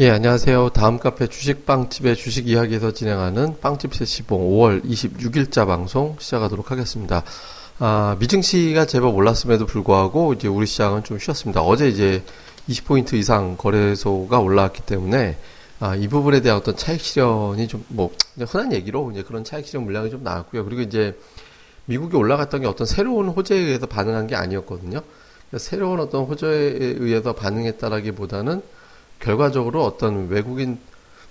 예, 안녕하세요. 다음 카페 주식빵집의 주식 이야기에서 진행하는 빵집 세 시봉 5월 26일자 방송 시작하도록 하겠습니다. 아, 미증시가 제법 올랐음에도 불구하고 이제 우리 시장은 좀 쉬었습니다. 어제 이제 20포인트 이상 거래소가 올라왔기 때문에 아, 이 부분에 대한 어떤 차익 실현이 좀 뭐 흔한 얘기로 이제 그런 차익 실현 물량이 좀 나왔고요. 그리고 이제 미국이 올라갔던 게 어떤 새로운 호재에 의해서 반응한 게 아니었거든요. 그러니까 새로운 어떤 호재에 의해서 반응했다라기보다는 결과적으로 어떤 외국인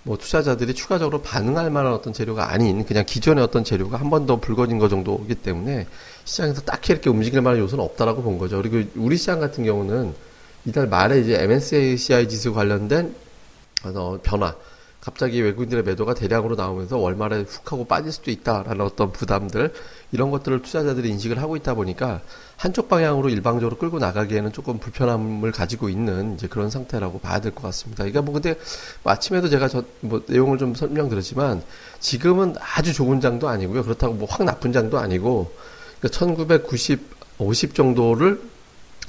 뭐 투자자들이 추가적으로 반응할 만한 어떤 재료가 아닌 그냥 기존의 어떤 재료가 한 번더 불거진 것 정도이기 때문에 시장에서 딱히 이렇게 움직일 만한 요소는 없다라고 본 거죠. 그리고 우리 시장 같은 경우는 이달 말에 이제 MSCI 지수 관련된 어, 변화 갑자기 외국인들의 매도가 대량으로 나오면서 월말에 훅 하고 빠질 수도 있다라는 어떤 부담들 이런 것들을 투자자들이 인식을 하고 있다 보니까 한쪽 방향으로 일방적으로 끌고 나가기에는 조금 불편함을 가지고 있는 이제 그런 상태라고 봐야 될 것 같습니다. 그러니까 뭐 근데 뭐 아침에도 제가 저 뭐 내용을 좀 설명드렸지만 지금은 아주 좋은 장도 아니고요. 그렇다고 뭐 확 나쁜 장도 아니고 그러니까 1990 50 정도를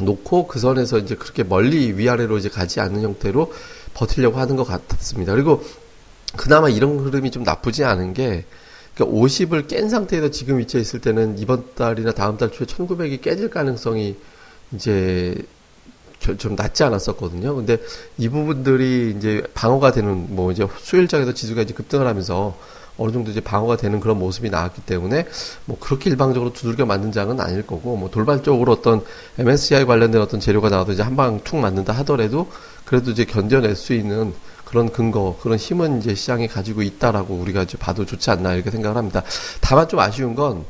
놓고 그 선에서 이제 그렇게 멀리 위아래로 이제 가지 않는 형태로 버티려고 하는 것 같습니다. 그리고 그나마 이런 흐름이 좀 나쁘지 않은 게 그러니까 50을 깬 상태에서 지금 위치에 있을 때는 이번 달이나 다음 달 초에 1900이 깨질 가능성이 이제 좀 낮지 않았었거든요. 근데 이 부분들이 이제 방어가 되는 뭐 이제 수요일장에서 지수가 이제 급등을 하면서 어느 정도 이제 방어가 되는 그런 모습이 나왔기 때문에 뭐 그렇게 일방적으로 두들겨 맞는 장은 아닐 거고 뭐 돌발적으로 어떤 MSCI 관련된 어떤 재료가 나와도 이제 한 방 툭 맞는다 하더라도 그래도 이제 견뎌낼 수 있는 그런 근거, 그런 힘은 이제 시장에 가지고 있다라고 우리가 이제 봐도 좋지 않나 이렇게 생각을 합니다. 다만 좀 아쉬운 건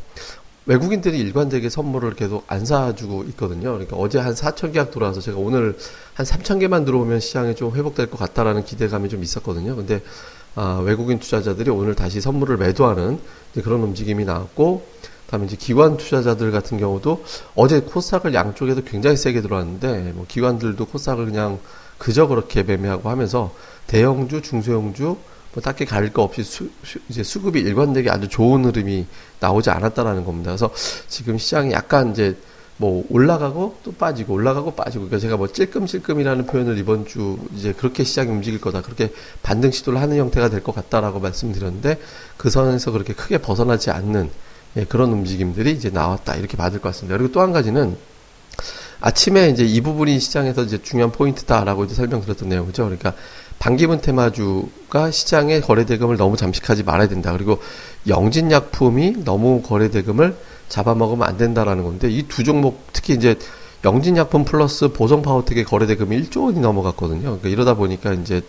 외국인들이 일관되게 선물을 계속 안 사주고 있거든요. 그러니까 어제 한 4천 계약 들어와서 제가 오늘 한 3천 개만 들어오면 시장이 좀 회복될 것 같다라는 기대감이 좀 있었거든요. 근데 아, 외국인 투자자들이 오늘 다시 선물을 매도하는 그런 움직임이 나왔고, 다음에 이제 기관 투자자들 같은 경우도 어제 코스닥을 양쪽에도 굉장히 세게 들어왔는데, 뭐 기관들도 코스닥을 그냥 그저 그렇게 매매하고 하면서 대형주, 중소형주 뭐 딱히 가릴 거 없이 수, 수, 이제 수급이 일관되게 아주 좋은 흐름이 나오지 않았다라는 겁니다. 그래서 지금 시장이 약간 이제 뭐 올라가고 또 빠지고 올라가고 빠지고 그러니까 제가 뭐 찔끔찔끔이라는 표현을 이번 주 이제 그렇게 시장이 움직일 거다 그렇게 반등 시도를 하는 형태가 될 것 같다라고 말씀드렸는데 그 선에서 그렇게 크게 벗어나지 않는 예, 그런 움직임들이 이제 나왔다 이렇게 받을 것 같습니다. 그리고 또 한 가지는 아침에 이제 이 부분이 시장에서 이제 중요한 포인트다라고 이제 설명드렸던 내용이죠. 그러니까 반기문 테마주가 시장의 거래 대금을 너무 잠식하지 말아야 된다. 그리고 영진 약품이 너무 거래 대금을 잡아먹으면 안 된다라는 건데 이 두 종목 특히 이제 영진 약품 플러스 보성 파워텍의 거래 대금이 1조 원이 넘어갔거든요. 그러니까 이러다 보니까 이제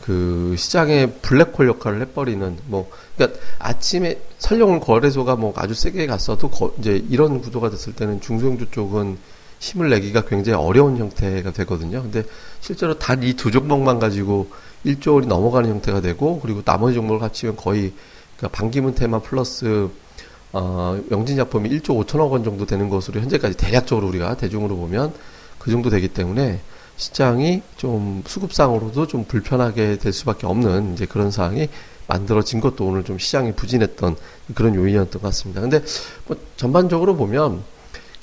그 시장의 블랙홀 역할을 해버리는 뭐 그러니까 아침에 설령 거래소가 뭐 아주 세게 갔어도 거, 이제 이런 구도가 됐을 때는 중소형주 쪽은 힘을 내기가 굉장히 어려운 형태가 되거든요. 근데 실제로 단 이 두 종목만 가지고 1조 원이 넘어가는 형태가 되고 그리고 나머지 종목을 합치면 거의 그러니까 반기문 테마 플러스 어, 영진약품이 1조 5천억 원 정도 되는 것으로 현재까지 대략적으로 우리가 대중으로 보면 그 정도 되기 때문에 시장이 좀 수급상으로도 좀 불편하게 될 수밖에 없는 이제 그런 상황이 만들어진 것도 오늘 좀 시장이 부진했던 그런 요인이었던 것 같습니다. 근데 뭐 전반적으로 보면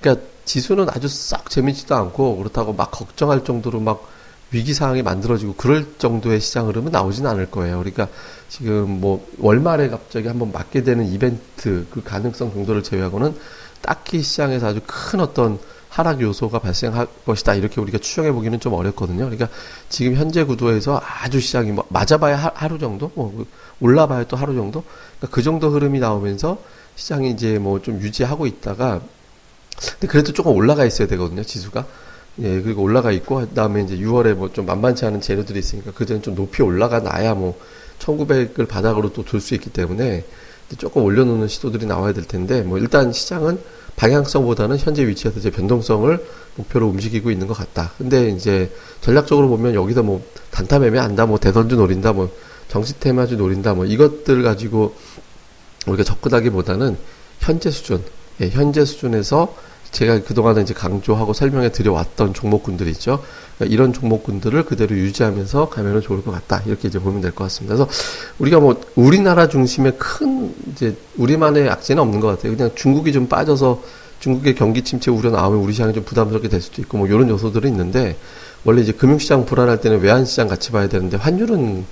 그러니까 지수는 아주 싹 재미지도 않고 그렇다고 막 걱정할 정도로 막 위기 상황이 만들어지고 그럴 정도의 시장 흐름은 나오지는 않을 거예요. 그러니까 지금 뭐 월말에 갑자기 한번 맞게 되는 이벤트 그 가능성 정도를 제외하고는 딱히 시장에서 아주 큰 어떤 하락 요소가 발생할 것이다 이렇게 우리가 추정해 보기는 좀 어렵거든요. 그러니까 지금 현재 구도에서 아주 시장이 뭐 맞아봐야 하 루 정도, 뭐 올라봐야 또 하루 정도, 그러니까 그 정도 흐름이 나오면서 시장이 이제 뭐 좀 유지하고 있다가 근데 그래도 조금 올라가 있어야 되거든요, 지수가. 예, 그리고 올라가 있고, 그 다음에 이제 6월에 뭐 좀 만만치 않은 재료들이 있으니까, 그전에 좀 높이 올라가 놔야 뭐, 1900을 바닥으로 또둘수 있기 때문에, 조금 올려놓는 시도들이 나와야 될 텐데, 뭐, 일단 시장은 방향성보다는 현재 위치에서 이제 변동성을 목표로 움직이고 있는 것 같다. 근데 이제 전략적으로 보면 여기서 뭐, 단타 매매 한다, 뭐, 대선주 노린다, 뭐, 정치 테마주 노린다, 뭐, 이것들 가지고 우리가 접근하기보다는 현재 수준, 예, 현재 수준에서 제가 그동안에 이제 강조하고 설명해 드려왔던 종목군들이 있죠. 그러니까 이런 종목군들을 그대로 유지하면서 가면은 좋을 것 같다. 이렇게 이제 보면 될 것 같습니다. 그래서 우리가 뭐 우리나라 중심의 큰 이제 우리만의 악재는 없는 것 같아요. 그냥 중국이 좀 빠져서 중국의 경기 침체 우려 나오면 우리 시장이 좀 부담스럽게 될 수도 있고 뭐 이런 요소들이 있는데 원래 이제 금융시장 불안할 때는 외환시장 같이 봐야 되는데 환율은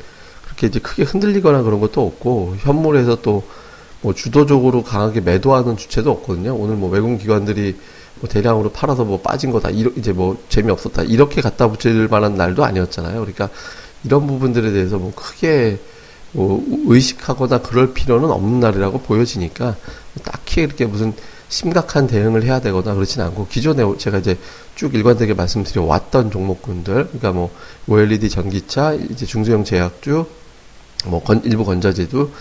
그렇게 이제 크게 흔들리거나 그런 것도 없고 현물에서 또 뭐 주도적으로 강하게 매도하는 주체도 없거든요. 오늘 뭐 외국 기관들이 뭐 대량으로 팔아서 뭐 빠진 거다. 이러, 이제 뭐 재미없었다. 이렇게 갖다 붙일 만한 날도 아니었잖아요. 그러니까 이런 부분들에 대해서 뭐 크게 뭐 의식하거나 그럴 필요는 없는 날이라고 보여지니까 딱히 이렇게 무슨 심각한 대응을 해야 되거나 그렇진 않고 기존에 제가 이제 쭉 일관되게 말씀드려 왔던 종목군들 그러니까 뭐 OLED 전기차 이제 중소형 제약주 뭐 건, 일부 건자재도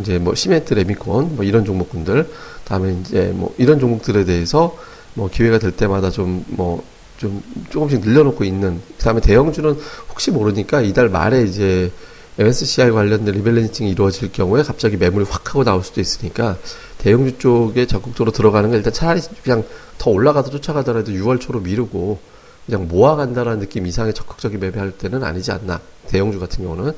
이제 뭐 시멘트 레미콘 뭐 이런 종목군들 다음에 이제 뭐 이런 종목들에 대해서 뭐 기회가 될 때마다 좀 뭐 좀 조금씩 늘려놓고 있는 그다음에 대형주는 혹시 모르니까 이달 말에 이제 MSCI 관련된 리밸런싱이 이루어질 경우에 갑자기 매물이 확 하고 나올 수도 있으니까 대형주 쪽에 적극적으로 들어가는 게 일단 차라리 그냥 더 올라가도 쫓아가더라도 6월 초로 미루고 그냥 모아간다라는 느낌 이상의 적극적인 매매할 때는 아니지 않나. 대형주 같은 경우는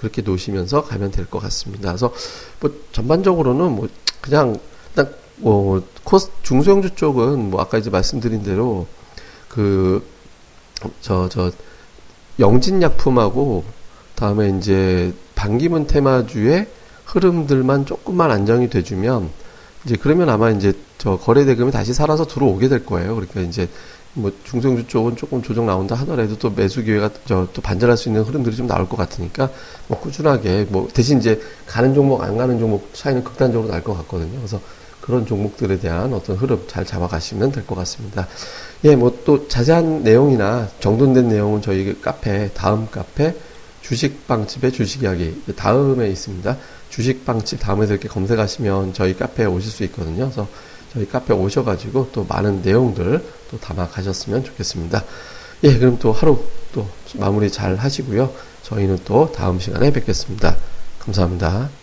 그렇게 놓으시면서 가면 될 것 같습니다. 그래서 뭐 전반적으로는 뭐 그냥 일단 뭐 코스 중소형주 쪽은 뭐 아까 이제 말씀드린 대로 그 저 저 영진약품하고 다음에 이제 반기문 테마주의 흐름들만 조금만 안정이 돼주면 이제 그러면 아마 이제 저 거래 대금이 다시 살아서 들어오게 될 거예요. 그러니까 이제 뭐 중성주 쪽은 조금 조정 나온다 하더라도 또 매수 기회가 저 또 반전할 수 있는 흐름들이 좀 나올 것 같으니까 뭐 꾸준하게 뭐 대신 이제 가는 종목 안 가는 종목 차이는 극단적으로 날 것 같거든요. 그래서 그런 종목들에 대한 어떤 흐름 잘 잡아가시면 될 것 같습니다. 예, 뭐 또 자세한 내용이나 정돈된 내용은 저희 카페 다음 카페 주식빵집의 주식 이야기 다음에 있습니다. 주식빵집 다음에서 이렇게 검색하시면 저희 카페에 오실 수 있거든요. 그래서 저희 카페 오셔가지고 또 많은 내용들 또 담아 가셨으면 좋겠습니다. 예, 그럼 또 하루 또 마무리 잘 하시고요. 저희는 또 다음 시간에 뵙겠습니다. 감사합니다.